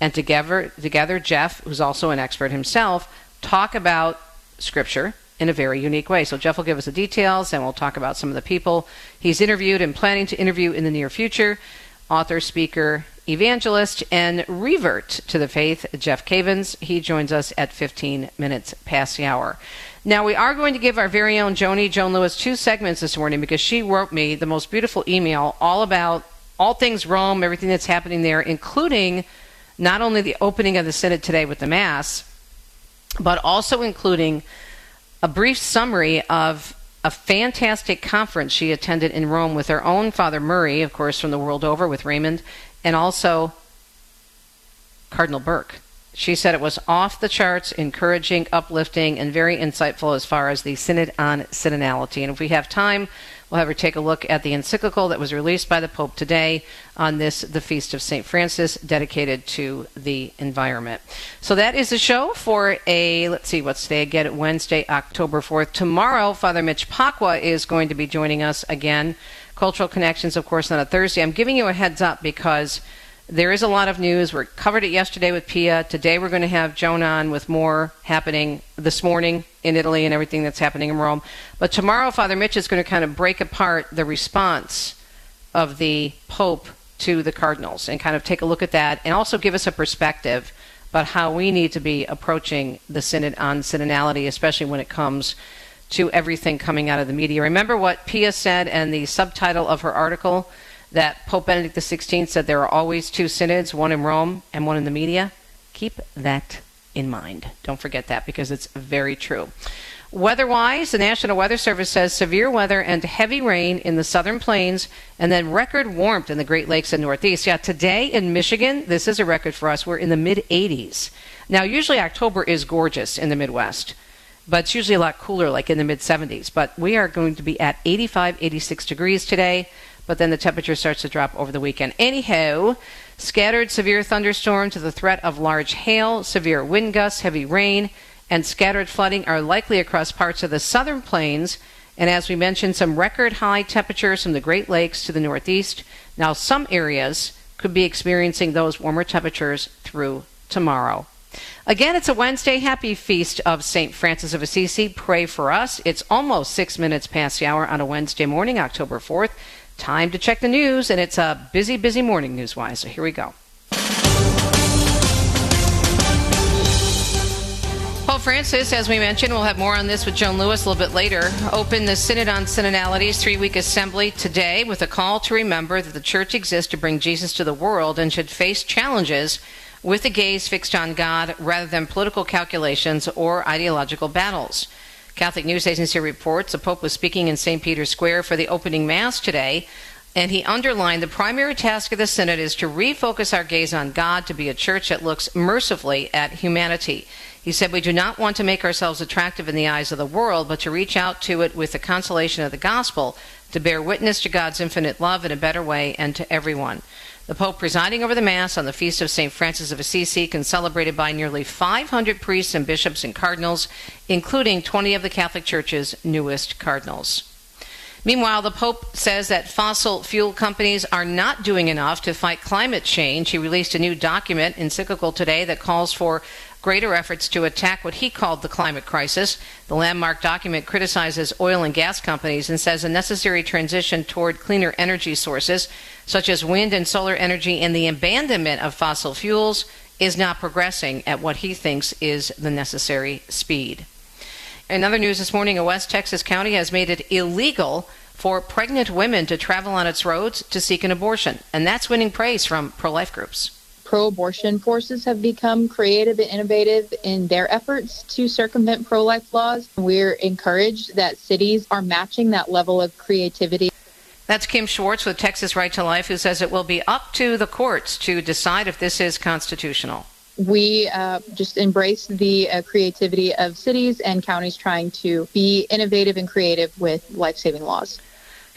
And together, together, Jeff, who's also an expert himself, talk about Scripture in a very unique way. So Jeff will give us the details, and we'll talk about some of the people he's interviewed and planning to interview in the near future. Author, speaker, evangelist, and revert to the faith, Jeff Cavins. He joins us at 15 minutes past the hour. Now, we are going to give our very own Joni Joan Lewis two segments this morning because she wrote me the most beautiful email all about all things Rome, everything that's happening there, including not only the opening of the Synod today with the Mass, but also including a brief summary of a fantastic conference she attended in Rome with her own Father Murray, of course, from the world over with Raymond, and also Cardinal Burke. She said it was off the charts, encouraging, uplifting, and very insightful as far as the Synod on Synodality. And if we have time, We'll have her take a look at the encyclical that was released by the Pope today on this, the Feast of St. Francis, dedicated to the environment. So that is the show for a, let's see, what's today again, Wednesday, October 4th. Tomorrow, Father Mitch Pacwa is going to be joining us again. Cultural Connections, of course, on a Thursday. I'm giving you a heads up because there is a lot of news. We covered it yesterday with Pia. Today we're going to have Joan on with more happening this morning in Italy and everything that's happening in Rome. But tomorrow, Father Mitch is going to kind of break apart the response of the Pope to the cardinals and kind of take a look at that and also give us a perspective about how we need to be approaching the synod on synodality, especially when it comes to everything coming out of the media. Remember what Pia said and the subtitle of her article? That Pope Benedict XVI said there are always two synods, one in Rome and one in the media. Keep that in mind. Don't forget that because it's very true. Weather wise, the National Weather Service says severe weather and heavy rain in the southern plains and then record warmth in the Great Lakes and Northeast. Yeah, today in Michigan, this is a record for us. We're in the mid 80s. Now, usually October is gorgeous in the Midwest, but it's usually a lot cooler, like in the mid 70s. But we are going to be at 85, 86 degrees today but then the temperature starts to drop over the weekend. Anyhow, scattered severe thunderstorms to the threat of large hail, severe wind gusts, heavy rain, and scattered flooding are likely across parts of the southern plains. And as we mentioned, some record high temperatures from the Great Lakes to the northeast. Now, some areas could be experiencing those warmer temperatures through tomorrow. Again, it's a Wednesday. Happy feast of St. Francis of Assisi. Pray for us. It's almost six minutes past the hour on a Wednesday morning, October 4th. Time to check the news, and it's a busy, busy morning news wise. So here we go. Pope Francis, as we mentioned, we'll have more on this with Joan Lewis a little bit later. Open the Synod on Synodality's three week assembly today with a call to remember that the church exists to bring Jesus to the world and should face challenges with a gaze fixed on God rather than political calculations or ideological battles. Catholic News Agency reports the Pope was speaking in St. Peter's Square for the opening Mass today, and he underlined the primary task of the Synod is to refocus our gaze on God, to be a church that looks mercifully at humanity. He said, We do not want to make ourselves attractive in the eyes of the world, but to reach out to it with the consolation of the gospel, to bear witness to God's infinite love in a better way and to everyone. The Pope presiding over the Mass on the feast of St. Francis of Assisi celebrated by nearly 500 priests and bishops and cardinals, including 20 of the Catholic Church's newest cardinals. Meanwhile, the Pope says that fossil fuel companies are not doing enough to fight climate change. He released a new document, encyclical today, that calls for greater efforts to attack what he called the climate crisis. The landmark document criticizes oil and gas companies and says a necessary transition toward cleaner energy sources, such as wind and solar energy, and the abandonment of fossil fuels is not progressing at what he thinks is the necessary speed. In other news this morning, a West Texas county has made it illegal for pregnant women to travel on its roads to seek an abortion, and that's winning praise from pro life groups pro abortion forces have become creative and innovative in their efforts to circumvent pro life laws. We're encouraged that cities are matching that level of creativity. That's Kim Schwartz with Texas Right to Life, who says it will be up to the courts to decide if this is constitutional. We uh, just embrace the uh, creativity of cities and counties trying to be innovative and creative with life saving laws.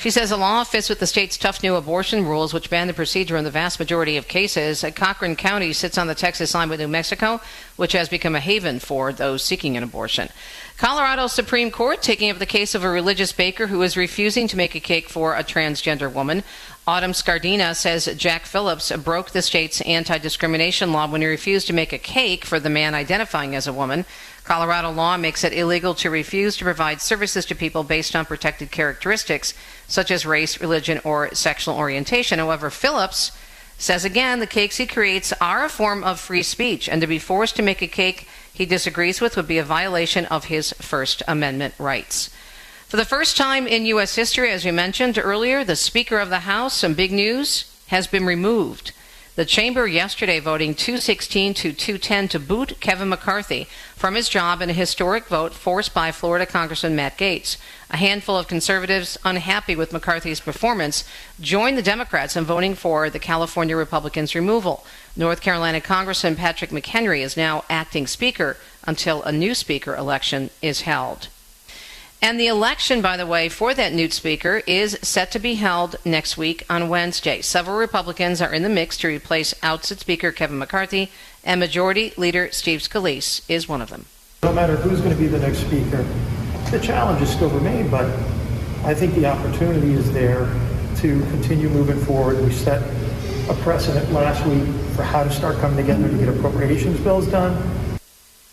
She says the law fits with the state's tough new abortion rules, which ban the procedure in the vast majority of cases. Uh, Cochran County sits on the Texas line with New Mexico, which has become a haven for those seeking an abortion. Colorado Supreme Court taking up the case of a religious baker who is refusing to make a cake for a transgender woman. Autumn Scardina says Jack Phillips broke the state's anti discrimination law when he refused to make a cake for the man identifying as a woman. Colorado law makes it illegal to refuse to provide services to people based on protected characteristics such as race, religion, or sexual orientation. However, Phillips says again the cakes he creates are a form of free speech, and to be forced to make a cake he disagrees with would be a violation of his First Amendment rights. For the first time in U.S. history, as we mentioned earlier, the Speaker of the House, some big news, has been removed. The chamber yesterday voting 216 to 210 to boot Kevin McCarthy from his job in a historic vote forced by Florida Congressman Matt Gaetz. A handful of conservatives unhappy with McCarthy's performance joined the Democrats in voting for the California Republicans' removal. North Carolina Congressman Patrick McHenry is now acting speaker until a new speaker election is held. And the election, by the way, for that new speaker is set to be held next week on Wednesday. Several Republicans are in the mix to replace ousted Speaker Kevin McCarthy, and Majority Leader Steve Scalise is one of them. No matter who's going to be the next speaker, the challenges still remain, but I think the opportunity is there to continue moving forward. We set a precedent last week for how to start coming together to get appropriations bills done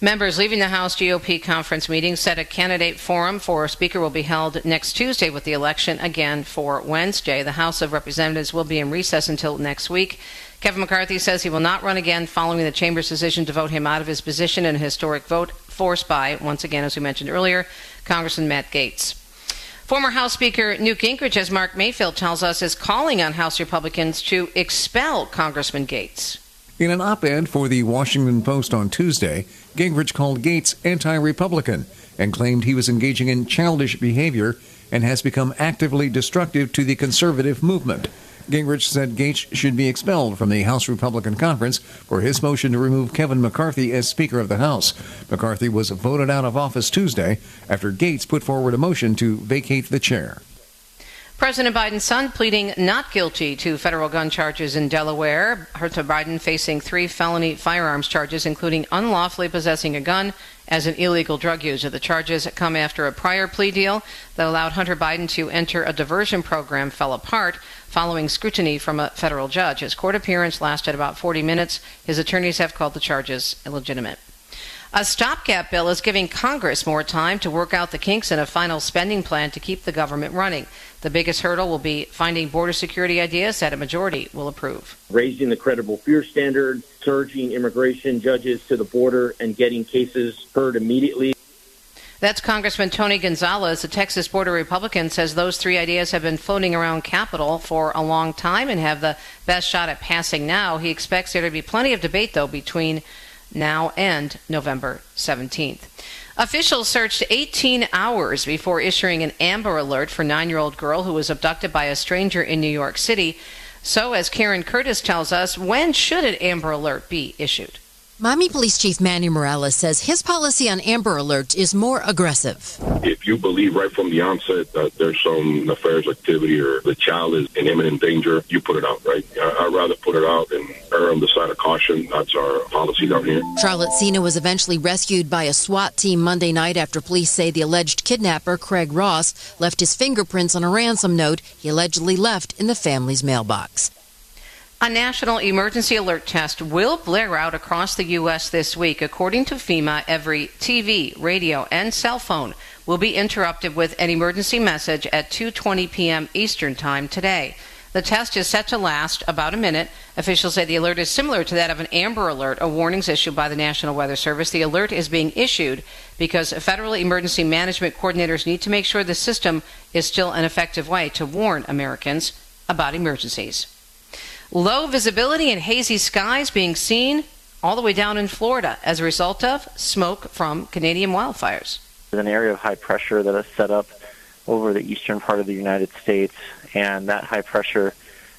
Members leaving the House GOP conference meeting said a candidate forum for speaker will be held next Tuesday with the election again for Wednesday. The House of Representatives will be in recess until next week. Kevin McCarthy says he will not run again following the chamber's decision to vote him out of his position in a historic vote forced by, once again, as we mentioned earlier, Congressman Matt Gaetz. Former House Speaker Newt Gingrich, as Mark Mayfield tells us, is calling on House Republicans to expel Congressman Gaetz. In an op ed for the Washington Post on Tuesday, Gingrich called Gaetz anti Republican and claimed he was engaging in childish behavior and has become actively destructive to the conservative movement. Gingrich said Gaetz should be expelled from the House Republican Conference for his motion to remove Kevin McCarthy as Speaker of the House. McCarthy was voted out of office Tuesday after Gaetz put forward a motion to vacate the chair. President Biden's son pleading not guilty to federal gun charges in Delaware. Hunter Biden facing three felony firearms charges, including unlawfully possessing a gun as an illegal drug user. The charges come after a prior plea deal that allowed Hunter Biden to enter a diversion program fell apart following scrutiny from a federal judge. His court appearance lasted about 40 minutes. His attorneys have called the charges illegitimate. A stopgap bill is giving Congress more time to work out the kinks in a final spending plan to keep the government running. The biggest hurdle will be finding border security ideas that a majority will approve. Raising the credible fear standard, surging immigration judges to the border, and getting cases heard immediately. That's Congressman Tony Gonzalez. The Texas border Republican says those three ideas have been floating around Capitol for a long time and have the best shot at passing now. He expects there to be plenty of debate, though, between now and November 17th. Officials searched 18 hours before issuing an Amber Alert for nine-year-old girl who was abducted by a stranger in New York City. So, as Karen Curtis tells us, when should an Amber Alert be issued? Miami Police Chief Manny Morales says his policy on Amber Alert is more aggressive. If you believe right from the onset that there's some nefarious activity or the child is in imminent danger, you put it out, right? I'd rather put it out and err on the side of caution. That's our policy down here. Charlotte Sena was eventually rescued by a SWAT team Monday night after police say the alleged kidnapper, Craig Ross, left his fingerprints on a ransom note he allegedly left in the family's mailbox. A national emergency alert test will blare out across the U.S. this week. According to FEMA, every TV, radio, and cell phone will be interrupted with an emergency message at 2:20 p.m. Eastern Time today. The test is set to last about a minute. Officials say the alert is similar to that of an Amber Alert, a warnings issued by the National Weather Service. The alert is being issued because federal emergency management coordinators need to make sure the system is still an effective way to warn Americans about emergencies. Low visibility and hazy skies being seen all the way down in Florida as a result of smoke from Canadian wildfires. There's an area of high pressure that is set up over the eastern part of the United States, and that high pressure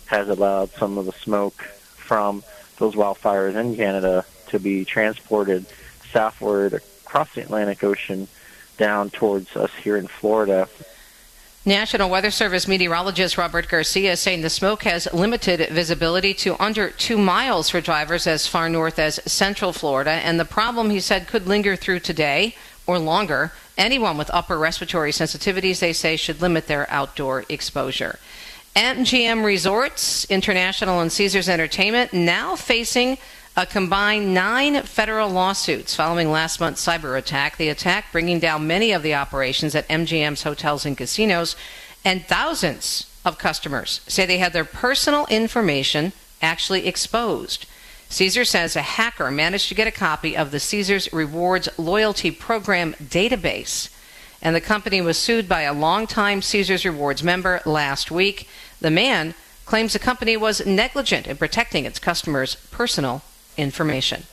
has allowed some of the smoke from those wildfires in Canada to be transported southward across the Atlantic Ocean down towards us here in Florida. National Weather Service meteorologist Robert Garcia is saying the smoke has limited visibility to under two miles for drivers as far north as central Florida, and the problem, he said, could linger through today or longer. Anyone with upper respiratory sensitivities, they say, should limit their outdoor exposure. MGM Resorts International and Caesars Entertainment now facing a combined nine federal lawsuits following last month's cyber attack. The attack bringing down many of the operations at MGM's hotels and casinos, and thousands of customers say they had their personal information actually exposed. Caesar says a hacker managed to get a copy of the Caesars Rewards loyalty program database and the company was sued by a longtime Caesars Rewards member last week. The man claims the company was negligent in protecting its customers' personal information.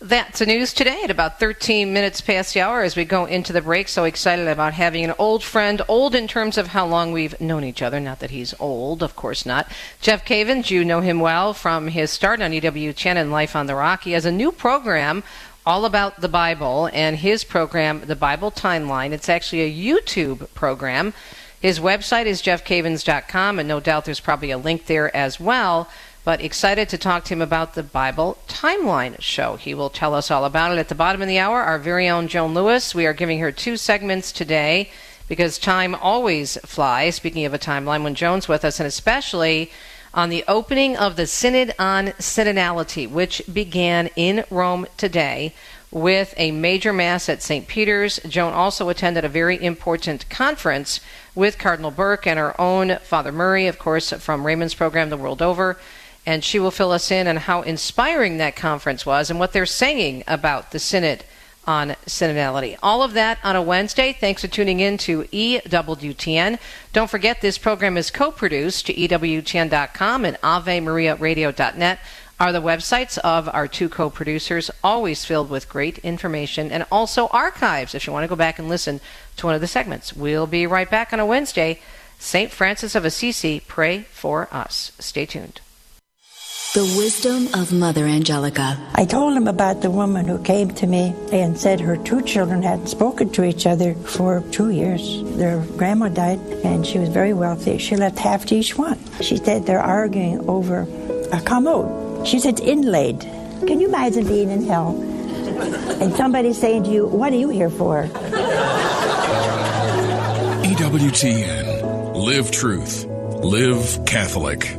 That's the news today at about 13 minutes past the hour as we go into the break. So excited about having an old friend, old in terms of how long we've known each other. Not that he's old, of course not. Jeff Cavins, you know him well from his start on EW and Life on the Rock. He has a new program all about the Bible and his program, The Bible Timeline. It's actually a YouTube program. His website is jeffcavins.com, and no doubt there's probably a link there as well. But excited to talk to him about the Bible Timeline show. He will tell us all about it at the bottom of the hour. Our very own Joan Lewis. We are giving her two segments today because time always flies. Speaking of a timeline, when Joan's with us, and especially on the opening of the Synod on Synodality, which began in Rome today with a major mass at St. Peter's. Joan also attended a very important conference with Cardinal Burke and our own Father Murray, of course, from Raymond's program the world over. And she will fill us in on how inspiring that conference was and what they're saying about the Synod on synodality. All of that on a Wednesday. Thanks for tuning in to EWTN. Don't forget this program is co-produced to EWTN.com and AveMariaRadio.net are the websites of our two co-producers, always filled with great information and also archives if you want to go back and listen to one of the segments. We'll be right back on a Wednesday. St. Francis of Assisi, pray for us. Stay tuned. The wisdom of Mother Angelica. I told him about the woman who came to me and said her two children hadn't spoken to each other for two years. Their grandma died and she was very wealthy. She left half to each one. She said they're arguing over a commode. She said it's inlaid. Can you imagine being in hell and somebody saying to you, What are you here for? EWTN. Live truth. Live Catholic.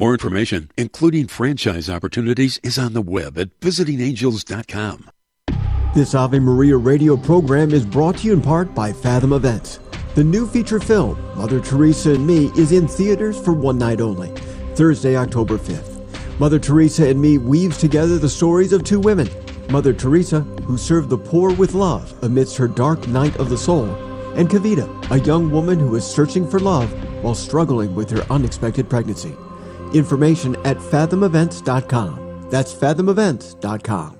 More information, including franchise opportunities, is on the web at visitingangels.com. This Ave Maria radio program is brought to you in part by Fathom Events. The new feature film, Mother Teresa and Me, is in theaters for one night only, Thursday, October 5th. Mother Teresa and Me weaves together the stories of two women Mother Teresa, who served the poor with love amidst her dark night of the soul, and Kavita, a young woman who is searching for love while struggling with her unexpected pregnancy. Information at fathomevents.com. That's fathomevents.com.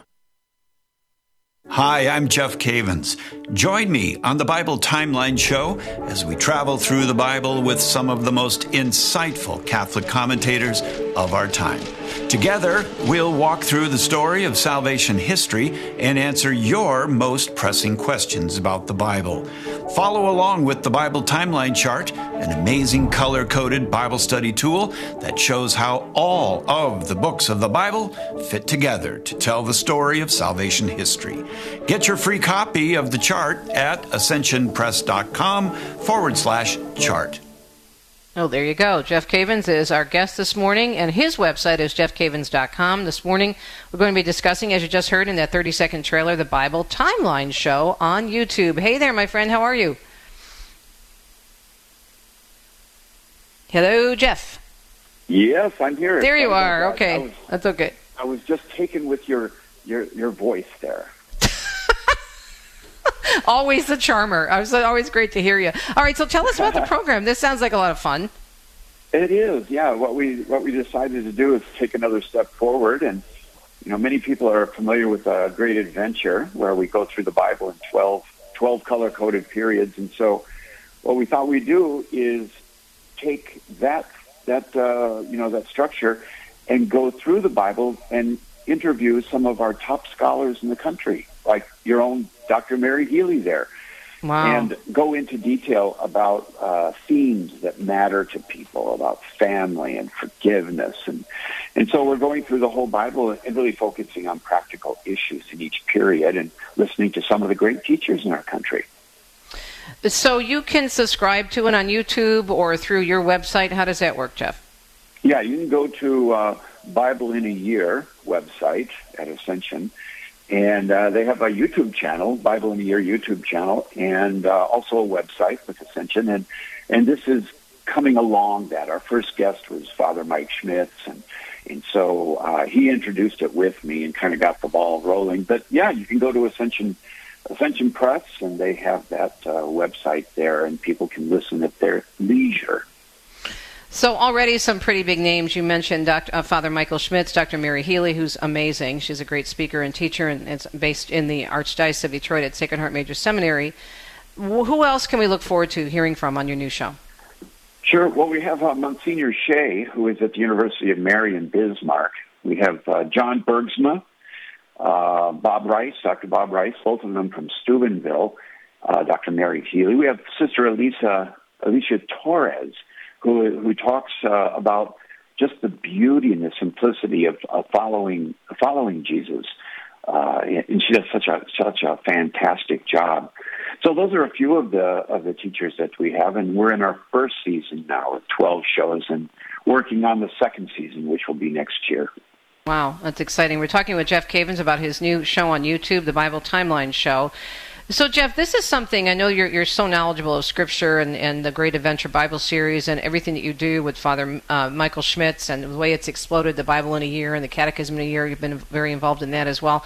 Hi, I'm Jeff Cavins. Join me on the Bible Timeline Show as we travel through the Bible with some of the most insightful Catholic commentators of our time. Together, we'll walk through the story of salvation history and answer your most pressing questions about the Bible. Follow along with the Bible Timeline Chart, an amazing color coded Bible study tool that shows how all of the books of the Bible fit together to tell the story of salvation history. Get your free copy of the chart at ascensionpress.com forward slash chart. Oh, there you go. Jeff Cavins is our guest this morning, and his website is jeffcavins.com. This morning, we're going to be discussing, as you just heard in that 30 second trailer, the Bible Timeline Show on YouTube. Hey there, my friend. How are you? Hello, Jeff. Yes, I'm here. There you are. Okay, was- that's okay. I was just taken with your your your voice there. always the charmer. I was always great to hear you. All right, so tell us about the program. This sounds like a lot of fun. It is, yeah. What we what we decided to do is take another step forward, and you know, many people are familiar with a Great Adventure, where we go through the Bible in 12, 12 color coded periods, and so what we thought we'd do is take that that uh, you know that structure and go through the Bible and interview some of our top scholars in the country, like your own Dr. Mary Healy there Wow. and go into detail about uh, themes that matter to people, about family and forgiveness, and and so we're going through the whole Bible and really focusing on practical issues in each period, and listening to some of the great teachers in our country. So you can subscribe to it on YouTube or through your website. How does that work, Jeff? Yeah, you can go to uh, Bible in a Year website at Ascension, and uh, they have a YouTube channel, Bible in a Year YouTube channel, and uh, also a website with Ascension. And and this is coming along that. Our first guest was Father Mike Schmitz, and and so uh, he introduced it with me and kind of got the ball rolling. But yeah, you can go to Ascension. Ascension Press, and they have that uh, website there, and people can listen at their leisure. So already some pretty big names. You mentioned Dr. Uh, Father Michael Schmitz, Dr. Mary Healy, who's amazing. She's a great speaker and teacher, and it's based in the Archdiocese of Detroit at Sacred Heart Major Seminary. Wh- Who else can we look forward to hearing from on your new show? Sure. Well, we have uh, Monsignor Shea, who is at the University of Mary in Bismarck. We have uh, John Bergsma, uh, Bob Rice, Dr. Bob Rice, both of them from Steubenville, uh, Dr. Mary Healy. We have Sister Elisa, Alicia Torres, who, who talks uh, about just the beauty and the simplicity of, of following following Jesus. Uh, and she does such a such a fantastic job. So those are a few of the of the teachers that we have, and we're in our first season now with twelve shows, and working on the second season, which will be next year. Wow, that's exciting. We're talking with Jeff Cavins about his new show on YouTube, the Bible Timeline Show. So, Jeff, this is something I know you're you're so knowledgeable of Scripture and, and the Great Adventure Bible series and everything that you do with Father uh, Michael Schmitz and the way it's exploded the Bible in a year and the Catechism in a year. You've been very involved in that as well.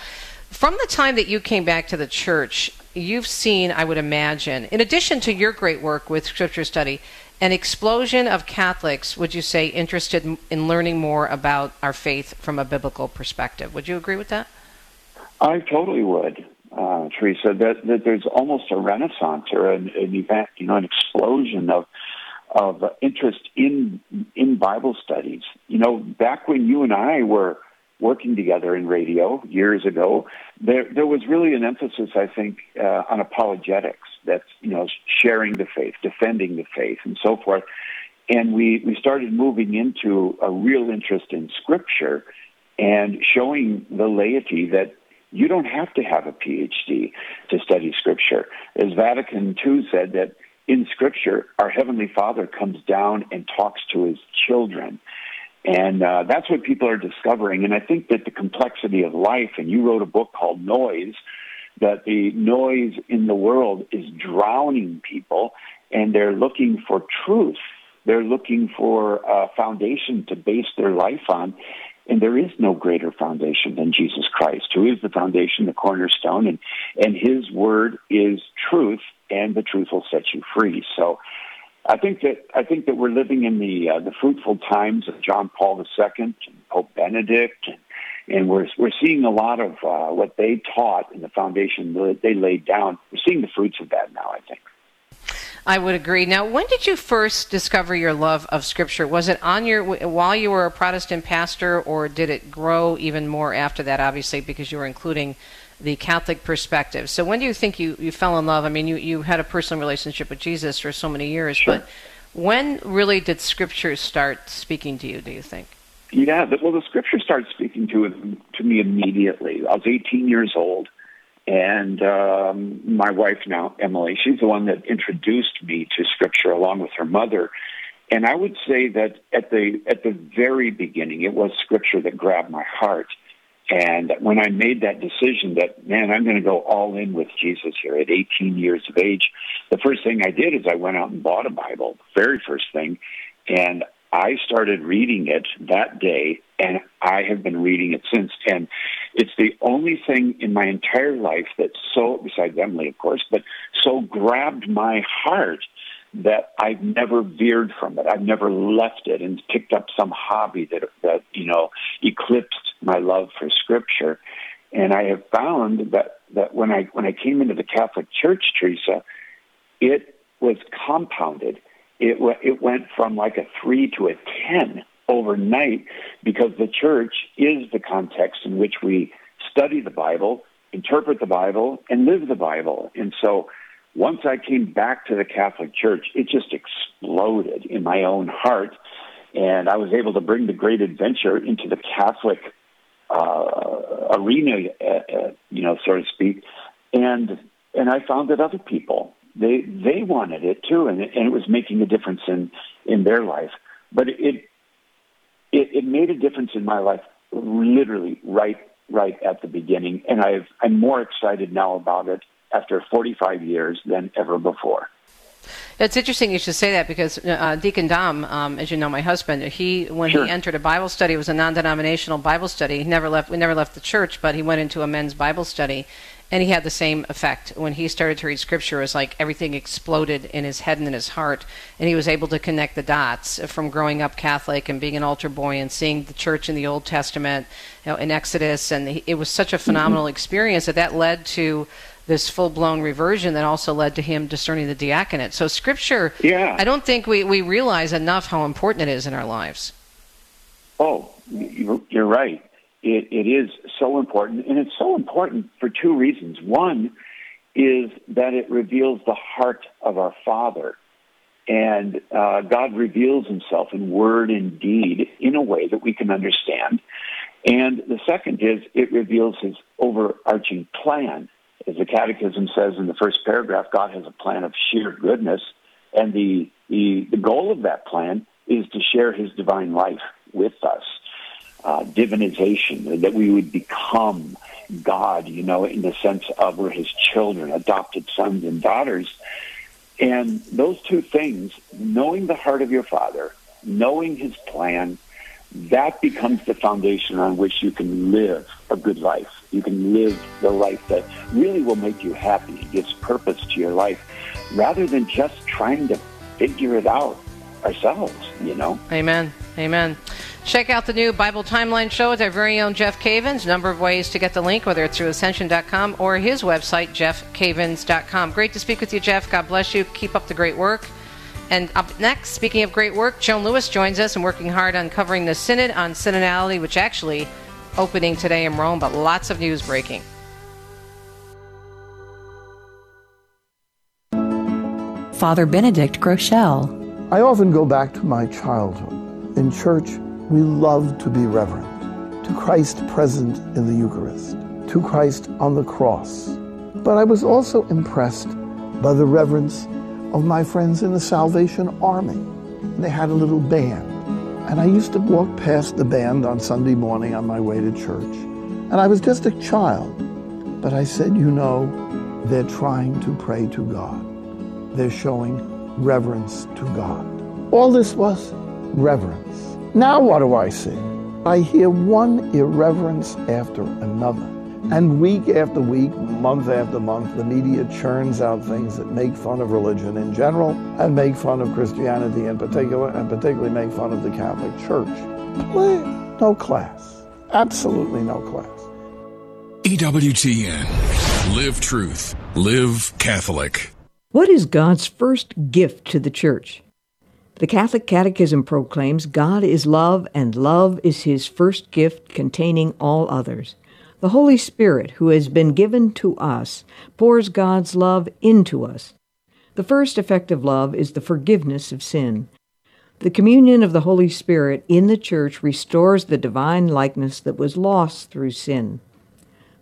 From the time that you came back to the church, you've seen, I would imagine, in addition to your great work with Scripture study, an explosion of Catholics, would you say, interested in- in learning more about our faith from a biblical perspective. Would you agree with that? I totally would, uh, Teresa. That, that there's almost a renaissance or an, an event, you know, an explosion of of interest in in Bible studies. You know, back when you and I were working together in radio years ago, there there was really an emphasis, I think, uh, on apologetics. That's you know, sharing the faith, defending the faith, and so forth. And we we started moving into a real interest in Scripture and showing the laity that you don't have to have a PhD to study Scripture. As Vatican II said, that in Scripture, our Heavenly Father comes down and talks to His children. And uh, that's what people are discovering. And I think that the complexity of life, and you wrote a book called Noise, that the noise in the world is drowning people, and they're looking for truth. They're looking for a foundation to base their life on. And there is no greater foundation than Jesus Christ, who is the foundation, the cornerstone, and, and his word is truth, and the truth will set you free. So I think that I think that we're living in the uh, the fruitful times of John Paul II and Pope Benedict, and, and we're we're seeing a lot of uh, what they taught and the foundation that they laid down. We're seeing the fruits of that now. I think. I would agree. Now, when did you first discover your love of Scripture? Was it on your while you were a Protestant pastor, or did it grow even more after that? Obviously, because you were including the Catholic perspective. So, when do you think you, you fell in love? I mean, you, you had a personal relationship with Jesus for so many years, Sure. but when really did Scripture start speaking to you? Do you think? Yeah, well, the scripture started speaking to to me immediately. I was 18 years old, and um, my wife now, Emily, she's the one that introduced me to scripture along with her mother. And I would say that at the at the very beginning, it was scripture that grabbed my heart. And when I made that decision that, man, I'm going to go all in with Jesus here at 18 years of age, the first thing I did is I went out and bought a Bible, very first thing. And I started reading it that day, and I have been reading it since. And it's the only thing in my entire life that so, besides Emily, of course, but so grabbed my heart that I've never veered from it. I've never left it and picked up some hobby that that you know eclipsed my love for Scripture. And I have found that that when I when I came into the Catholic Church, Teresa, it was compounded. It it went from like a three to a ten overnight because the church is the context in which we study the Bible, interpret the Bible, and live the Bible. And so once I came back to the Catholic Church, it just exploded in my own heart. And I was able to bring the great adventure into the Catholic uh, arena, uh, uh, you know, so to speak. And and I found that other people they they wanted it too, and and it was making a difference in in their life. But it it, it made a difference in my life, literally right right at the beginning, and I've I'm more excited now about it after 45 years than ever before. It's interesting you should say that because uh, Deacon Dom, um, as you know, my husband, he when sure. he entered a Bible study, it was a non-denominational Bible study. He never left. We never left the church, but he went into a men's Bible study, and he had the same effect when he started to read Scripture. It was like everything exploded in his head and in his heart, and he was able to connect the dots from growing up Catholic and being an altar boy and seeing the church in the Old Testament, you know, in Exodus, and it was such a phenomenal mm-hmm. experience that that led to this full blown reversion that also led to him discerning the diaconate. So, Scripture, yeah. I don't think we, we realize enough how important it is in our lives. Oh, you're right. It, it is so important, and it's so important for two reasons. One is that it reveals the heart of our Father. And uh, God reveals himself in word and deed in a way that we can understand. And the second is it reveals his overarching plan as the Catechism says in the first paragraph, God has a plan of sheer goodness, and the, the, the goal of that plan is to share his divine life with us. Uh, divinization, that we would become God, you know, in the sense of we're his children, adopted sons and daughters. And those two things, knowing the heart of your father, knowing his plan, that becomes the foundation on which you can live a good life. You can live the life that really will make you happy, gives purpose to your life, rather than just trying to figure it out ourselves, you know? Amen. Amen. Check out the new Bible Timeline show with our very own Jeff Cavins. Number of ways to get the link, whether it's through ascension.com or his website, jeffcavins.com. Great to speak with you, Jeff. God bless you. Keep up the great work. And up next, speaking of great work, Joan Lewis joins us and working hard on covering the Synod on Synodality, which actually opening today in Rome, but lots of news breaking. Father Benedict Groeschel. I often go back to my childhood. In church, we love to be reverent to Christ present in the Eucharist, to Christ on the cross. But I was also impressed by the reverence of my friends in the Salvation Army. They had a little band. And I used to walk past the band on Sunday morning on my way to church. And I was just a child. But I said, you know, they're trying to pray to God. They're showing reverence to God. All this was reverence. Now what do I see? I hear one irreverence after another. And week after week, month after month, the media churns out things that make fun of religion in general and make fun of Christianity in particular, and particularly make fun of the Catholic Church. Please, no class. Absolutely no class. EWTN. Live truth. Live Catholic. What is God's first gift to the church? The Catholic Catechism proclaims God is love, and love is his first gift containing all others. The Holy Spirit, who has been given to us, pours God's love into us. The first effect of love is the forgiveness of sin. The communion of the Holy Spirit in the Church restores the divine likeness that was lost through sin.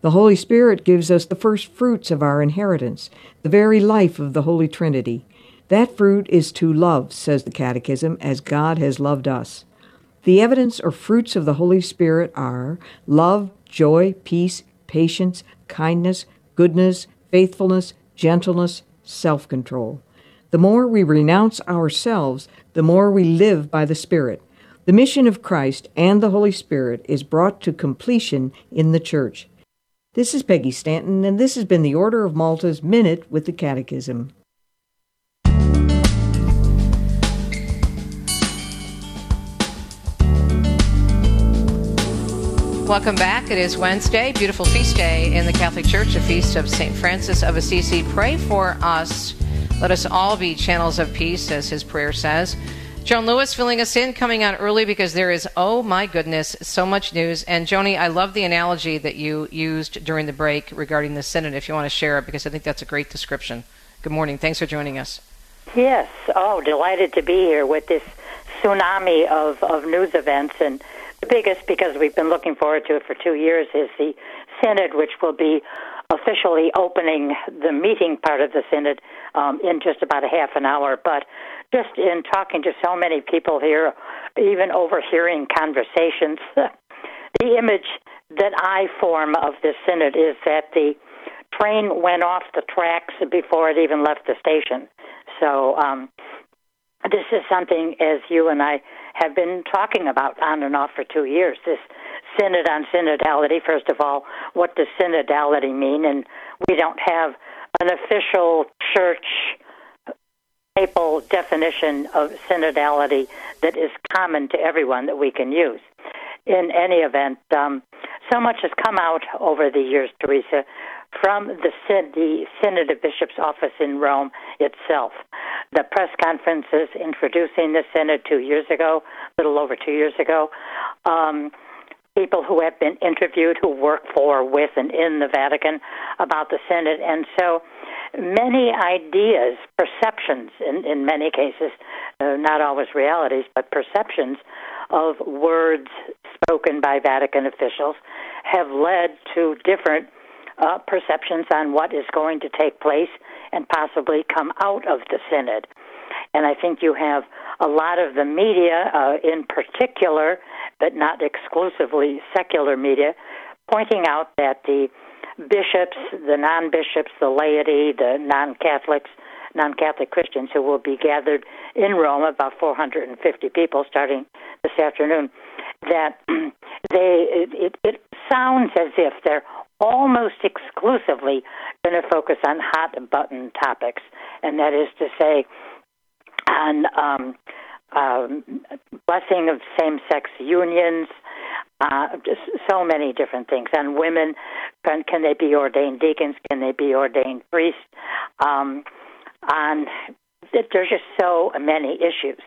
The Holy Spirit gives us the first fruits of our inheritance, the very life of the Holy Trinity. That fruit is to love, says the Catechism, as God has loved us. The evidence or fruits of the Holy Spirit are love, joy, peace, patience, kindness, goodness, faithfulness, gentleness, self control. The more we renounce ourselves, the more we live by the Spirit. The mission of Christ and the Holy Spirit is brought to completion in the church. This is Peggy Stanton, and this has been the Order of Malta's Minute with the Catechism. Welcome back. It is Wednesday, beautiful feast day in the Catholic Church, a feast of St. Francis of Assisi. Pray for us. Let us all be channels of peace, as his prayer says. Joan Lewis filling us in, coming on early because there is, oh my goodness, so much news. And Joni, I love the analogy that you used during the break regarding the Synod, if you want to share it, because I think that's a great description. Good morning. Thanks for joining us. Yes. Oh, delighted to be here with this tsunami of, of news events. And the biggest, because we've been looking forward to it for two years, is the Synod, which will be officially opening the meeting part of the Synod um, in just about a half an hour. But just in talking to so many people here, even overhearing conversations, the image that I form of this synod is that the train went off the tracks before it even left the station. So um, this is something, as you and I have been talking about on and off for two years. This synod on synodality. First of all, what does synodality mean? And we don't have an official church papal definition of synodality that is common to everyone that we can use. In any event, um, so much has come out over the years, Teresa, from the, the Synod of Bishops office in Rome itself. The press conferences introducing the Synod two years ago, a little over two years ago. Um, people who have been interviewed who work for, with, and in the Vatican about the Synod. And so many ideas, perceptions, in, in many cases, uh, not always realities, but perceptions of words spoken by Vatican officials have led to different uh, perceptions on what is going to take place and possibly come out of the Synod. And I think you have a lot of the media, uh, in particular, but not exclusively secular media, pointing out that the bishops, the non bishops, the laity, the non Catholics, non Catholic Christians who will be gathered in Rome, about 450 people starting this afternoon, that they it, it sounds as if they're almost exclusively going to focus on hot button topics, and that is to say, on um, um, blessing of same sex unions, uh, just so many different things. And women, can, can they be ordained deacons? Can they be ordained priests? Um, on there's just so many issues.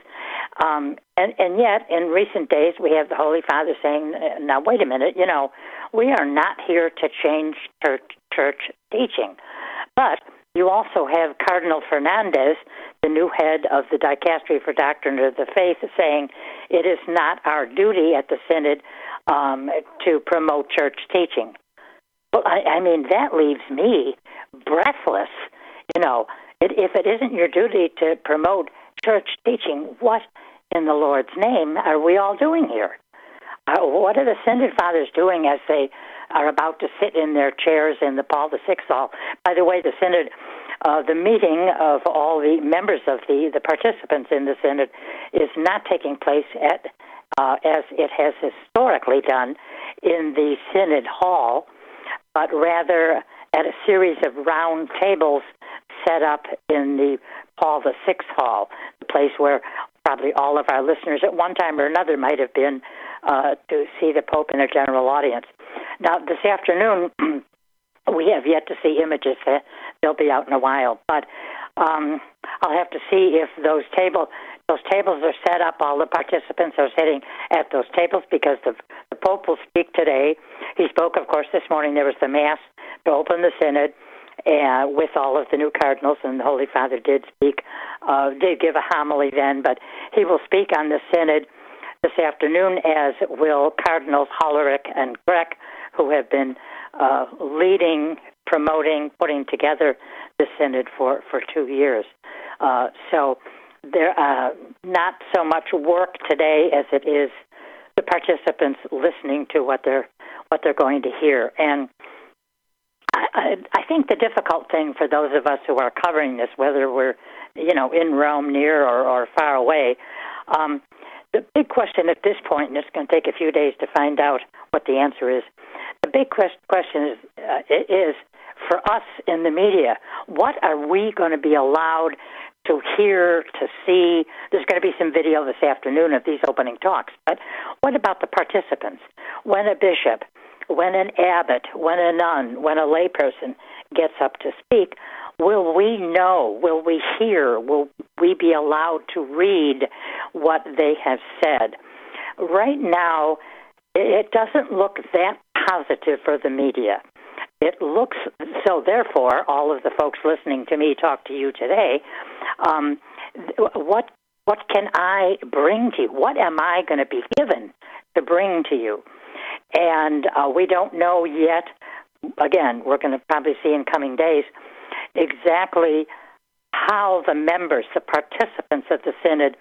Um, and, and yet, in recent days, we have the Holy Father saying, now, wait a minute, you know, we are not here to change church, church teaching. But you also have Cardinal Fernandez, the new head of the Dicastery for Doctrine of the Faith, saying it is not our duty at the Synod um, to promote church teaching. Well, I, I mean, that leaves me breathless. You know, if it isn't your duty to promote church teaching, what in the Lord's name are we all doing here? Uh, what are the Synod Fathers doing as they are about to sit in their chairs in the Paul VI Hall? By the way, the Synod, uh, the meeting of all the members of the, the participants in the Synod is not taking place at uh, as it has historically done in the Synod Hall, but rather at a series of round tables set up in the Paul VI Hall, the place where probably all of our listeners at one time or another might have been uh, to see the Pope in a general audience. Now, this afternoon, we have yet to see images. They'll be out in a while, but um, I'll have to see if those table those tables are set up. All the participants are sitting at those tables because the, the Pope will speak today. He spoke, of course, this morning. There was the Mass to open the Synod uh, with all of the new cardinals, and the Holy Father did speak, uh, did give a homily then, but he will speak on the Synod this afternoon, as will Cardinals Hollerich and Grech, who have been uh, leading, promoting, putting together the Synod for, for two years. Uh, so there uh, not so much work today as it is the participants listening to what they're what they're going to hear. And I, think the difficult thing for those of us who are covering this, whether we're, you know, in Rome, near or, or far away, um, the big question at this point, and it's going to take a few days to find out what the answer is. The big question is, uh, is for us in the media, what are we going to be allowed to hear, to see? There's going to be some video this afternoon of these opening talks, but what about the participants? When a bishop, when an abbot, when a nun, when a layperson gets up to speak, will we know, will we hear, will we be allowed to read what they have said? Right now, it doesn't look that positive for the media. It looks so. Therefore, all of the folks listening to me talk to you today, um, what what can I bring to you? What am I going to be given to bring to you? And uh, we don't know yet. Again, we're going to probably see in coming days exactly how the members, the participants of the synod,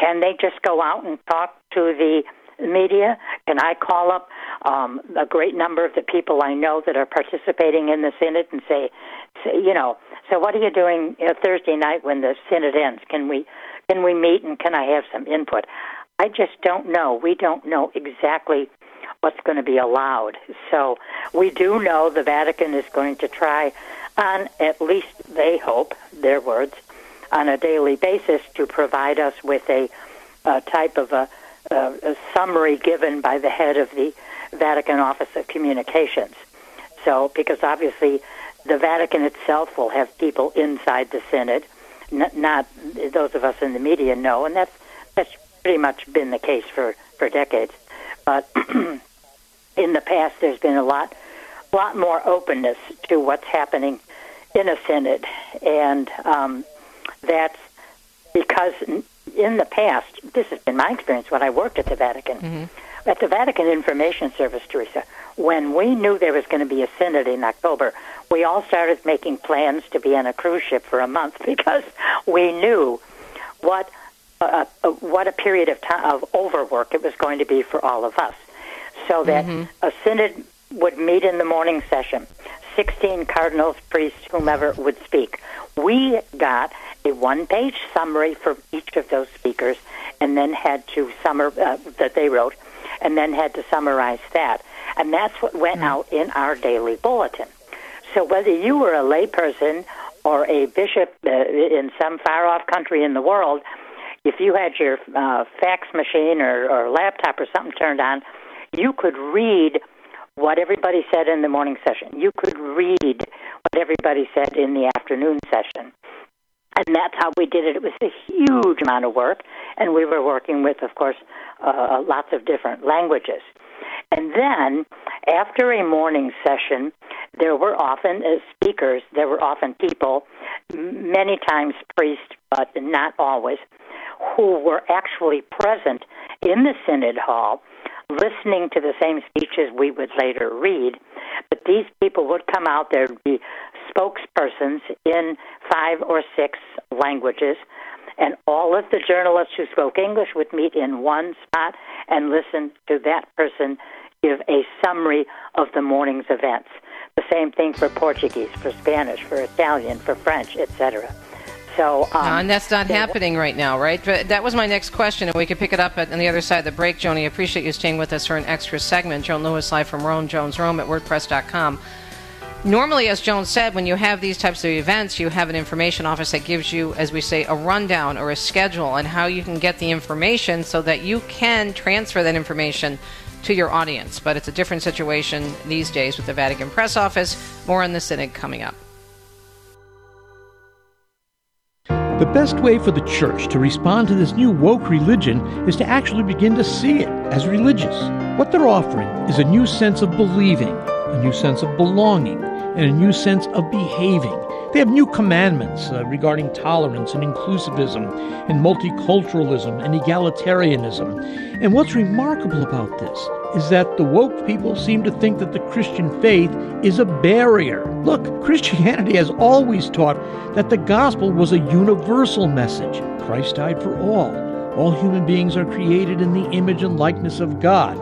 can they just go out and talk to the media? Can I call up um, a great number of the people I know that are participating in the synod and say, say you know, so what are you doing you know, Thursday night when the synod ends? Can we can we meet and can I have some input? I just don't know. We don't know exactly what's going to be allowed. So we do know the Vatican is going to try on at least they hope their words on a daily basis to provide us with a, a type of a, a, a summary given by the head of the Vatican Office of Communications. So, because obviously the Vatican itself will have people inside the synod, not, not those of us in the media know, and that's that's pretty much been the case for for decades. But in the past, there's been a lot lot more openness to what's happening in a synod, and um, that's because in the past, this has been my experience when I worked at the Vatican. Mm-hmm. At the Vatican Information Service, Teresa, when we knew there was going to be a synod in October, we all started making plans to be on a cruise ship for a month because we knew what uh, uh, what a period of time of overwork it was going to be for all of us. So that mm-hmm. a synod would meet in the morning session. 16 cardinals, priests, whomever would speak. We got a one-page summary for each of those speakers, and then had to summar uh, that they wrote, and then had to summarize that, and that's what went mm. out in our daily bulletin. So whether you were a layperson or a bishop uh, in some far-off country in the world, if you had your uh, fax machine or, or laptop or something turned on, you could read what everybody said in the morning session. You could read what everybody said in the afternoon session. And that's how we did it. It was a huge amount of work, and we were working with, of course, uh, lots of different languages. And then, after a morning session, there were often uh, speakers, there were often people, many times priests, but not always, who were actually present in the Synod Hall listening to the same speeches we would later read. But these people would come out, there'd be spokespersons in five or six languages, and all of the journalists who spoke English would meet in one spot and listen to that person give a summary of the morning's events. The same thing for Portuguese, for Spanish, for Italian, for French, etc. So, um, and that's not happening right now, right? But That was my next question, and we could pick it up at, on the other side of the break. Joni, appreciate you staying with us for an extra segment. Joan Lewis live from Rome, Joan's Rome at WordPress.com. Normally, as Joan said, when you have these types of events, you have an information office that gives you, as we say, a rundown or a schedule on how you can get the information so that you can transfer that information to your audience. But it's a different situation these days with the Vatican Press Office. More on the Synod coming up. The best way for the church to respond to this new woke religion is to actually begin to see it as religious. What they're offering is a new sense of believing, a new sense of belonging, and a new sense of behaving. They have new commandments uh, regarding tolerance and inclusivism and multiculturalism and egalitarianism. And what's remarkable about this is that the woke people seem to think that the Christian faith is a barrier. Look, Christianity has always taught that the gospel was a universal message. Christ died for all. All human beings are created in the image and likeness of God,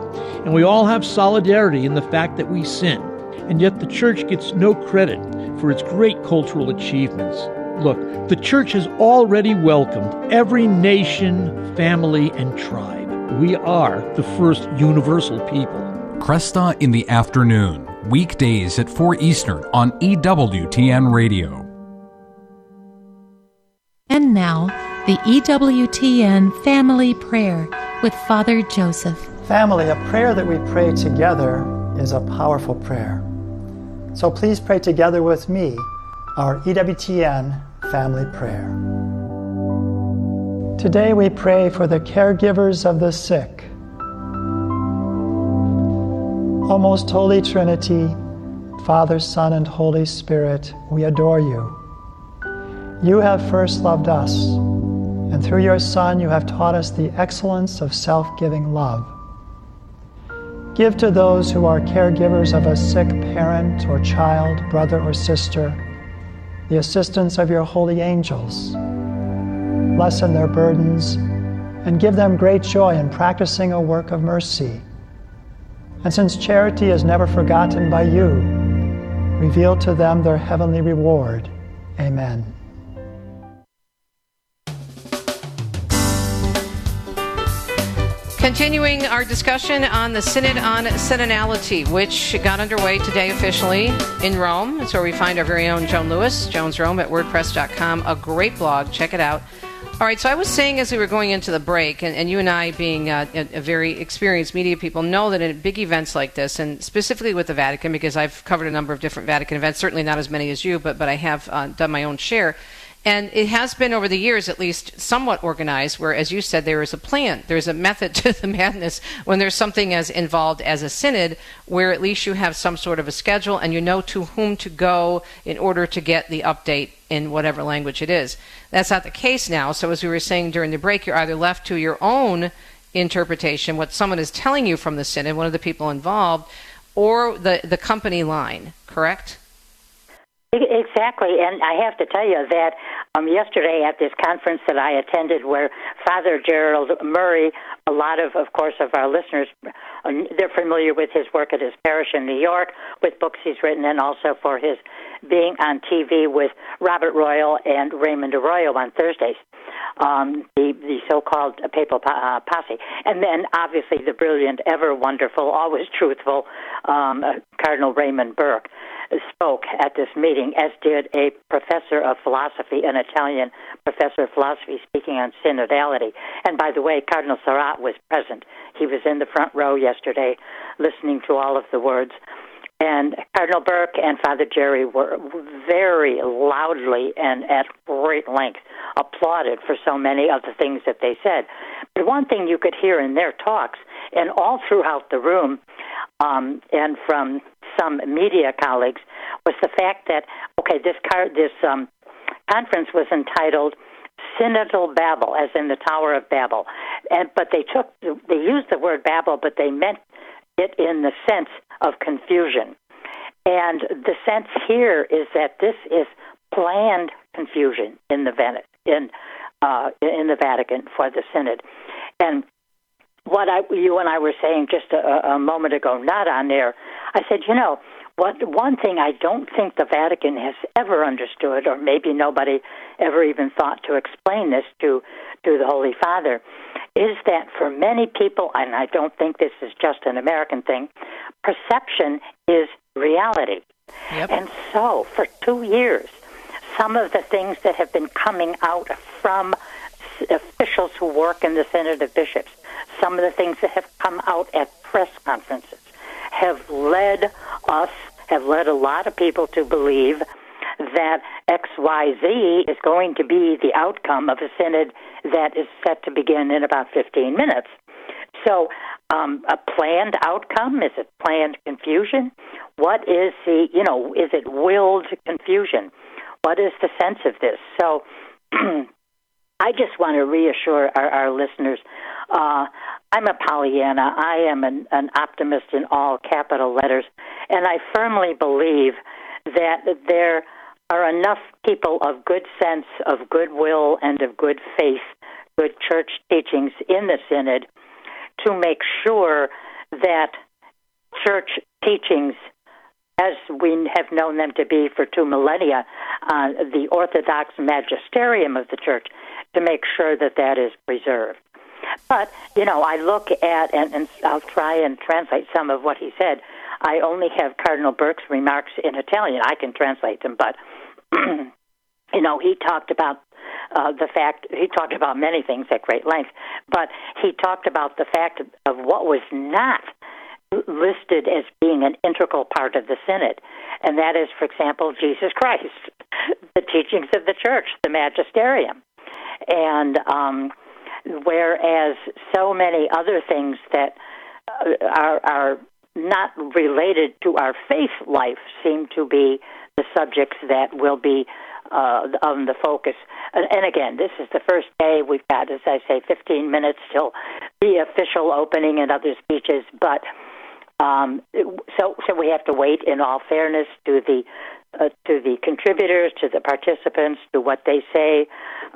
and we all have solidarity in the fact that we sin. And yet the church gets no credit for its great cultural achievements. Look, the church has already welcomed every nation, family, and tribe. We are the first universal people. Kresta in the afternoon, weekdays at 4 Eastern on EWTN Radio. And now, the EWTN Family Prayer with Father Joseph. Family, a prayer that we pray together is a powerful prayer. So please pray together with me our EWTN family prayer. Today we pray for the caregivers of the sick. O most holy Trinity, Father, Son, and Holy Spirit, we adore you. You have first loved us, and through your Son, you have taught us the excellence of self giving love. Give to those who are caregivers of a sick parent or child, brother or sister, the assistance of your holy angels. Lessen their burdens and give them great joy in practicing a work of mercy. And since charity is never forgotten by you, reveal to them their heavenly reward. Amen. Continuing our discussion on the Synod on Synodality, which got underway today officially in Rome. It's where we find our very own Joan Lewis, Joan's Rome at WordPress.com. A great blog. Check it out. All right, so I was saying as we were going into the break, and, and you and I, being uh, a, a, very experienced media people, know that in big events like this, and specifically with the Vatican, because I've covered a number of different Vatican events, certainly not as many as you, but, but I have uh, done my own share and it has been over the years, at least, somewhat organized, where, as you said, there is a plan. There's a method to the madness when there's something as involved as a synod, where at least you have some sort of a schedule and you know to whom to go in order to get the update in whatever language it is. That's not the case now. So, as we were saying during the break, you're either left to your own interpretation, what someone is telling you from the synod, one of the people involved, or the, the company line, correct? Exactly, and I have to tell you that um, yesterday at this conference that I attended, where Father Gerald Murray, a lot of, of course, of our listeners, uh, they're familiar with his work at his parish in New York, with books he's written, and also for his being on TV with Robert Royal and Raymond Arroyo on Thursdays. Um, the the so-called papal uh, posse, and then obviously the brilliant, ever wonderful, always truthful um, uh, Cardinal Raymond Burke spoke at this meeting, as did a professor of philosophy, an Italian professor of philosophy, speaking on synodality. And by the way, Cardinal Sarah was present. He was in the front row yesterday, listening to all of the words. And Cardinal Burke and Father Jerry were very loudly and at great length applauded for so many of the things that they said. But one thing you could hear in their talks, and all throughout the room, um, and from some media colleagues, was the fact that okay, this car, this um, conference was entitled synodal Babel, as in the Tower of Babel, and but they took they used the word Babel, but they meant it in the sense of confusion. And the sense here is that this is planned confusion in the in uh, in the Vatican for the synod, and what I, you and I were saying just a, a moment ago, not on there. I said, you know, what one thing I don't think the Vatican has ever understood, or maybe nobody ever even thought to explain this to to the Holy Father, is that for many people, and I don't think this is just an American thing, perception is reality. Yep. And so, for two years, some of the things that have been coming out from officials who work in the Synod of Bishops, some of the things that have come out at press conferences, have led us, have led a lot of people to believe that XYZ is going to be the outcome of a synod that is set to begin in about 15 minutes. So, um, a planned outcome? Is it planned confusion? What is the, you know, is it willed confusion? What is the sense of this? So, I just want to reassure our, our listeners. Uh, I'm a Pollyanna. I am an, an optimist in all capital letters, and I firmly believe that there are enough people of good sense, of goodwill, and of good faith, good church teachings in the synod to make sure that church teachings as we have known them to be for two millennia, uh, the Orthodox magisterium of the church to make sure that that is preserved. But, you know, I look at, and, and I'll try and translate some of what he said. I only have Cardinal Burke's remarks in Italian. I can translate them, but, you know, he talked about uh, the fact, he talked about many things at great length, but he talked about the fact of what was not listed as being an integral part of the synod, and that is, for example, Jesus Christ, the teachings of the church, the magisterium, and um, whereas so many other things that uh, are are not related to our faith life seem to be the subjects that will be uh, on the focus. And, and again, this is the first day. We've got, as I say, 15 minutes till the official opening and other speeches, but um, so, so we have to wait. In all fairness to the uh, to the contributors, to the participants, to what they say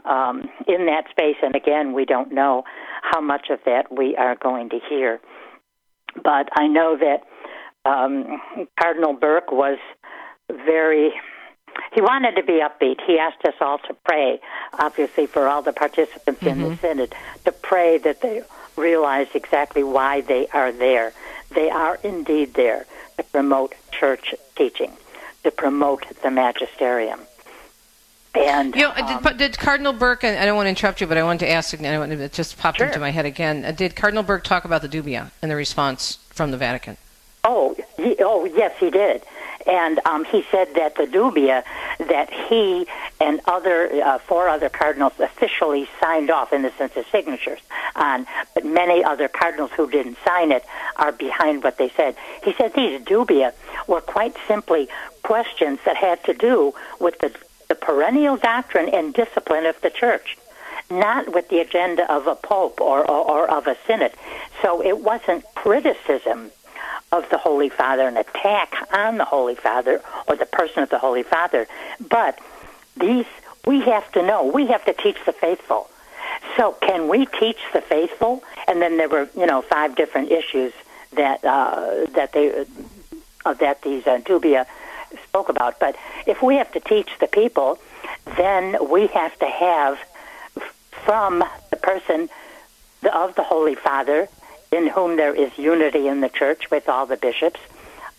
um, in that space. And again, we don't know how much of that we are going to hear. But I know that um, Cardinal Burke was very. He wanted to be upbeat. He asked us all to pray, obviously, for all the participants mm-hmm. in the mm-hmm. synod, to pray that they realize exactly why they are there they are indeed there to promote church teaching, to promote the magisterium. And you know, um, did, did, Cardinal Burke? I don't want to interrupt you, but I wanted to ask. It just popped sure. into my head again. Uh, did Cardinal Burke talk about the dubia and the response from the Vatican? Oh, he, oh, yes, he did and um, he said that the dubia that he and other uh, four other cardinals officially signed off in the sense of signatures on, but many other cardinals who didn't sign it are behind what they said. He said these dubia were quite simply questions that had to do with the, the perennial doctrine and discipline of the church not with the agenda of a pope or, or, or, of a synod. So it wasn't criticism of the Holy Father, an attack on the Holy Father or the person of the Holy Father. But these, we have to know, we have to teach the faithful. So, can we teach the faithful? And then there were, you know, five different issues that uh, that they uh, that these uh, dubia spoke about. But if we have to teach the people, then we have to have from the person of the Holy Father in whom there is unity in the church with all the bishops,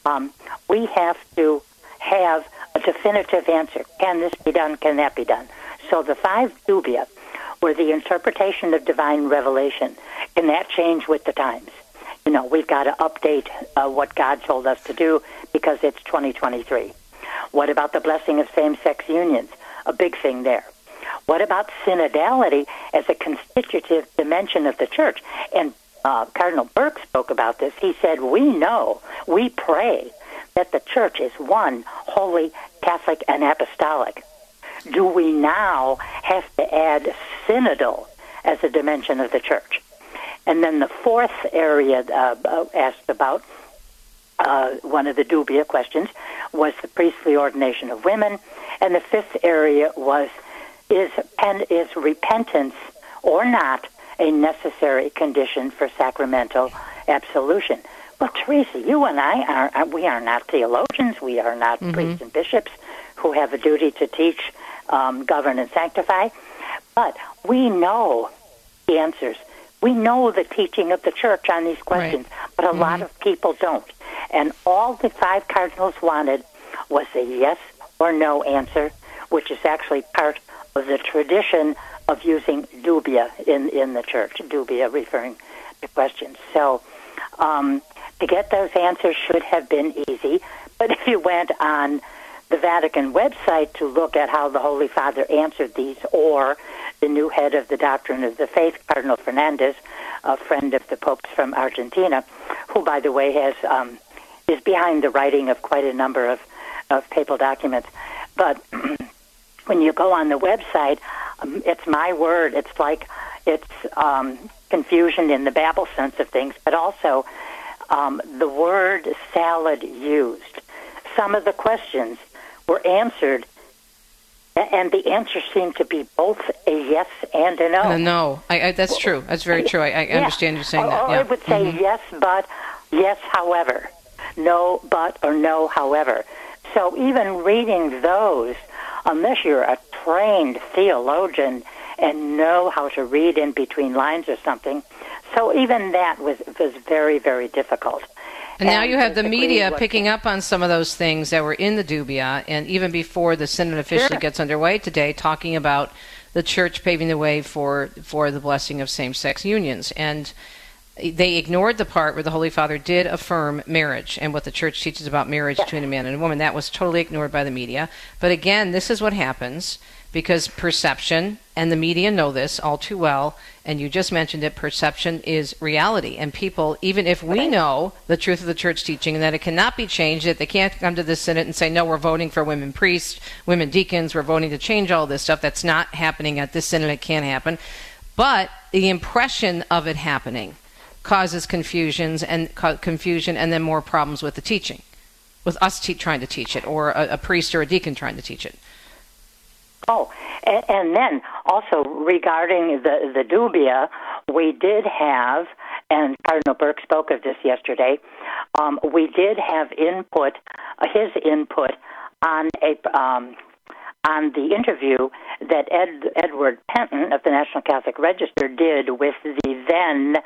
um, we have to have a definitive answer. Can this be done? Can that be done? So the five dubia were the interpretation of divine revelation. Can that change with the times? You know, we've got to update uh, what God told us to do because it's 2023. What about the blessing of same sex unions? A big thing there. What about synodality as a constitutive dimension of the church? And uh, Cardinal Burke spoke about this. He said, We know, we pray that the church is one, holy, Catholic, and apostolic. Do we now have to add synodal as a dimension of the church? And then the fourth area uh, uh asked about, uh, one of the dubia questions, was the priestly ordination of women. And the fifth area was, is, and is repentance or not a necessary condition for sacramental absolution. Well, Teresa, you and I are, we are not theologians. We are not mm-hmm. priests and bishops who have a duty to teach, um, govern, and sanctify. But we know the answers. We know the teaching of the church on these questions, right. but a mm-hmm. lot of people don't. And all the five cardinals wanted was a yes or no answer, which is actually part of the tradition of using dubia in, in the church, dubia referring to questions. So um, to get those answers should have been easy, but if you went on the Vatican website to look at how the Holy Father answered these, or the new head of the Doctrine of the Faith, Cardinal Fernandez, a friend of the Pope's from Argentina, who, by the way, has um, is behind the writing of quite a number of, of papal documents. But when you go on the website, um, it's my word. It's like it's um, confusion in the Babel sense of things, but also um, the word salad used. Some of the questions were answered, and the answers seemed to be both a yes and a no. A no, I, I, that's true. That's very true. I, I yeah. understand you saying or, that. Or yeah. I would say mm-hmm. yes, but yes, however. no but or no however. So even reading those, unless you're a trained theologian and know how to read in between lines or something, so even that was was very very difficult. And now you have the media picking up on some of those things that were in the dubia, and even before the synod officially Sure. gets underway today, talking about the church paving the way for for the blessing of same-sex unions, and they ignored the part where the Holy Father did affirm marriage and what the church teaches about marriage between a man and a woman. That was totally ignored by the media. But again, this is what happens because perception, and the media know this all too well, and you just mentioned it, perception is reality. And people, even if we know the truth of the church teaching and that it cannot be changed, that they can't come to the Synod and say, no, we're voting for women priests, women deacons, we're voting to change all this stuff. That's not happening at this Synod. It can't happen. But the impression of it happening causes confusions and co- confusion and then more problems with the teaching, with us te- trying to teach it, or a, a priest or a deacon trying to teach it. Oh, and, and then also regarding the the dubia, we did have, and Cardinal Burke spoke of this yesterday. Um, we did have input, uh, his input on a um, on the interview that Ed, Edward Pentin of the National Catholic Register did with the then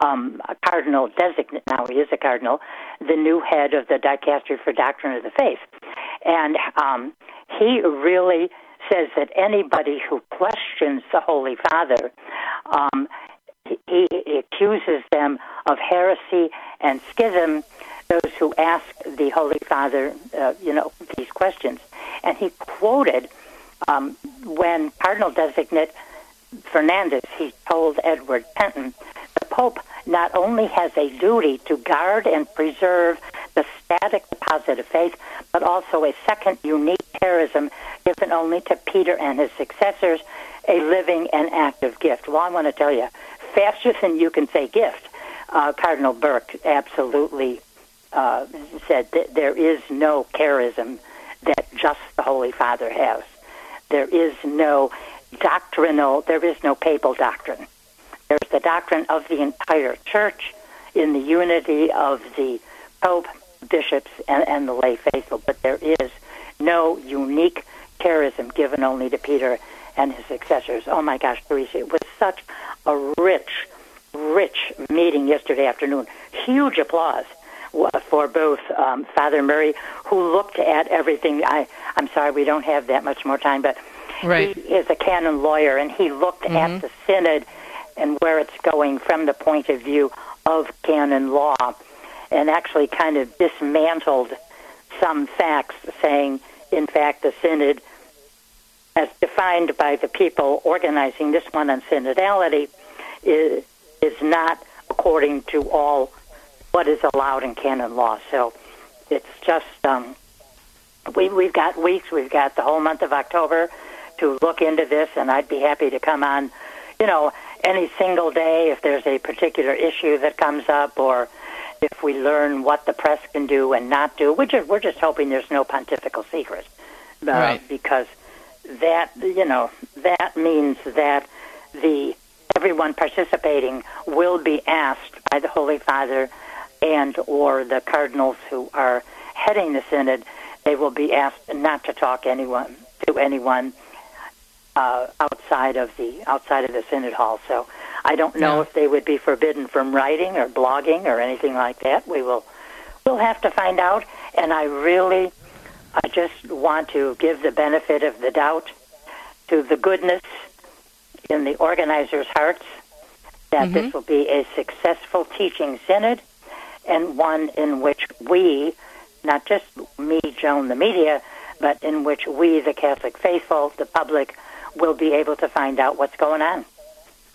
um, cardinal designate. Now he is a cardinal, the new head of the Dicastery for Doctrine of the Faith, and um, he really says that anybody who questions the Holy Father, um, he, he accuses them of heresy and schism. Those who ask the Holy Father, uh, you know, these questions, and he quoted um, when Cardinal Designate Fernandez, he told Edward Pentin, Pope not only has a duty to guard and preserve the static deposit of faith, but also a second unique charism given only to Peter and his successors, a living and active gift. Well, I want to tell you, faster than you can say gift, uh, Cardinal Burke absolutely uh, said that there is no charism that just the Holy Father has. There is no doctrinal, there is no papal doctrine. There's the doctrine of the entire church in the unity of the Pope, bishops, and, and the lay faithful, but there is no unique charism given only to Peter and his successors. Oh my gosh, Teresa, it was such a rich, rich meeting yesterday afternoon. Huge applause for both um, Father Murray, who looked at everything. I, I'm sorry, we don't have that much more time, but Right. he is a canon lawyer, and he looked Mhm. at the synod and where it's going from the point of view of canon law, and actually kind of dismantled some facts, saying, in fact, the synod, as defined by the people organizing this one on synodality, is, is not according to all what is allowed in canon law. So it's just um, we, we've got weeks, we've got the whole month of October to look into this, and I'd be happy to come on, you know, any single day if there's a particular issue that comes up, or if we learn what the press can do and not do. We're just, we're just hoping there's no pontifical secret, uh, Right. because that you know that means that the everyone participating will be asked by the Holy Father and or the cardinals who are heading the synod. They will be asked not to talk anyone to anyone uh, outside of the outside of the synod hall. So I don't know Yeah. if they would be forbidden from writing or blogging or anything like that. We will we'll have to find out. And I really, I just want to give the benefit of the doubt to the goodness in the organizers' hearts that this will be a successful teaching synod and one in which we, not just me, Joan, the media, but in which we, the Catholic faithful, the public, will be able to find out what's going on.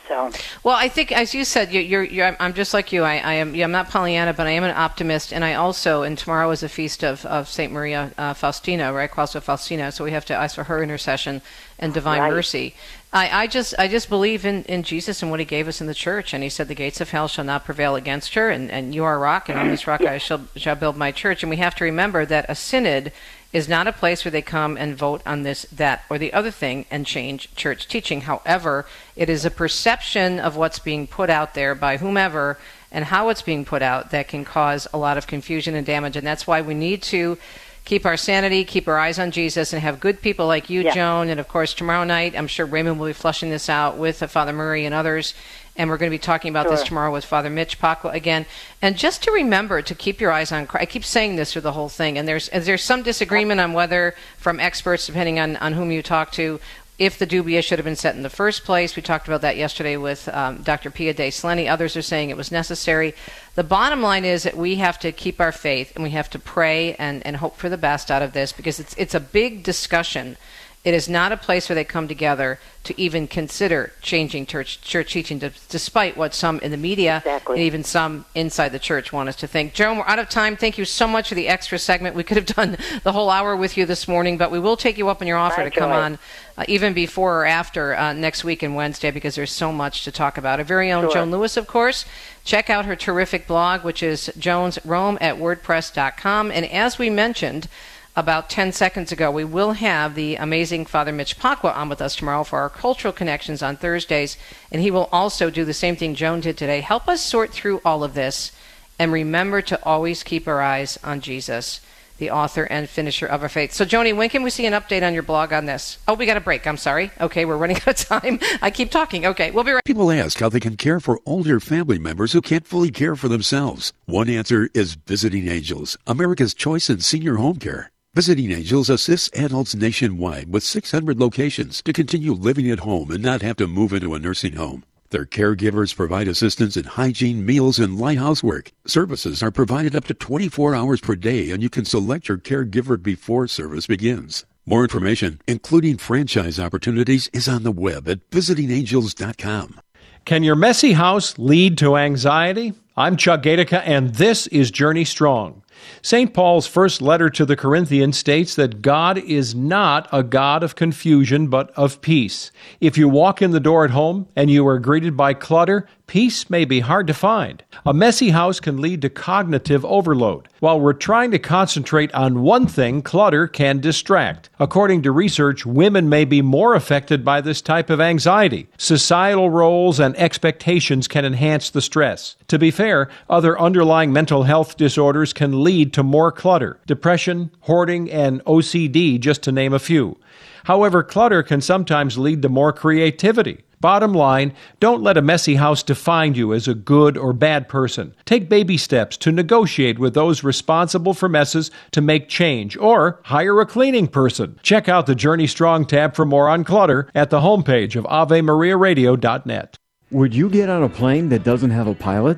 So, Well, I think, as you said, you're, you're, you're, I'm just like you. I, I am. I'm not Pollyanna, but I am an optimist, and I also. And tomorrow is a feast of, of Saint Maria uh, Faustina, right? Clausa Faustina. So we have to ask for her intercession and divine Right. mercy. I, I just, I just believe in, in Jesus and what He gave us in the Church, and He said the gates of hell shall not prevail against her, and, and you are a rock, and on this rock I shall shall build my church. And we have to remember that a synod is not a place where they come and vote on this, that, or the other thing and change church teaching. However, it is a perception of what's being put out there by whomever and how it's being put out that can cause a lot of confusion and damage. And that's why we need to keep our sanity, keep our eyes on Jesus, and have good people like you, Yeah. Joan. And of course, tomorrow night, I'm sure Raymond will be flushing this out with uh, Father Murray and others. And we're going to be talking about this tomorrow with Father Mitch Pacwa again. And just to remember to keep your eyes on Christ. I keep saying this through the whole thing. And there's there's some disagreement on whether, from experts, depending on, on whom you talk to, if the dubia should have been set in the first place. We talked about that yesterday with um, Dr. Pia De Solenni. Others are saying it was necessary. The bottom line is that we have to keep our faith and we have to pray and, and hope for the best out of this because it's it's a big discussion. It is not a place where they come together to even consider changing church, church teaching, d- despite what some in the media and even some inside the church want us to think. Joan, we're out of time. Thank you so much for the extra segment. We could have done the whole hour with you this morning, but we will take you up on your offer to come joy. on uh, even before or after uh, next week and Wednesday because there's so much to talk about. Our very own Sure. Joan Lewis, of course. Check out her terrific blog, which is joansrome at wordpress.com. And as we mentioned, about 10 seconds ago, we will have the amazing Father Mitch Pacwa on with us tomorrow for our cultural connections on Thursdays. And he will also do the same thing Joan did today. Help us sort through all of this and remember to always keep our eyes on Jesus, the author and finisher of our faith. So, Joni, when can we see an update on your blog on this? Oh, we got a break. I'm sorry. Okay, we're running out of time. I keep talking. Okay, we'll be right People ask how they can care for older family members who can't fully care for themselves. One answer is Visiting Angels, America's choice in senior home care. Visiting Angels assists adults nationwide with 600 locations to continue living at home and not have to move into a nursing home. Their caregivers provide assistance in hygiene, meals, and light housework. Services are provided up to 24 hours per day, and you can select your caregiver before service begins. More information, including franchise opportunities, is on the web at visitingangels.com. Can your messy house lead to anxiety? I'm Chuck Gatica, and this is Journey Strong. St. Paul's first letter to the Corinthians states that God is not a God of confusion, but of peace. If you walk in the door at home and you are greeted by clutter, peace may be hard to find. A messy house can lead to cognitive overload. While we're trying to concentrate on one thing, clutter can distract. According to research, women may be more affected by this type of anxiety. Societal roles and expectations can enhance the stress. To be fair, other underlying mental health disorders can lead to more clutter depression, hoarding, and OCD, just to name a few. However, clutter can sometimes lead to more creativity. Bottom line, don't let a messy house define you as a good or bad person. Take baby steps to negotiate with those responsible for messes to make change, or hire a cleaning person. Check out the Journey Strong tab for more on clutter at the homepage of AveMariaRadio.net. Would you get on a plane that doesn't have a pilot?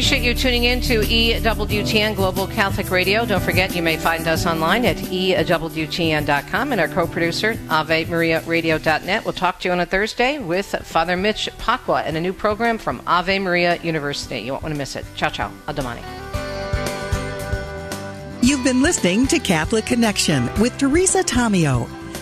Appreciate you tuning in to EWTN Global Catholic Radio. Don't forget, you may find us online at EWTN.com and our co-producer, AveMariaRadio.net. We'll talk to you on a Thursday with Father Mitch Pacwa and a new program from Ave Maria University. You won't want to miss it. Ciao, ciao. Adamani. You've been listening to Catholic Connection with Teresa Tomeo.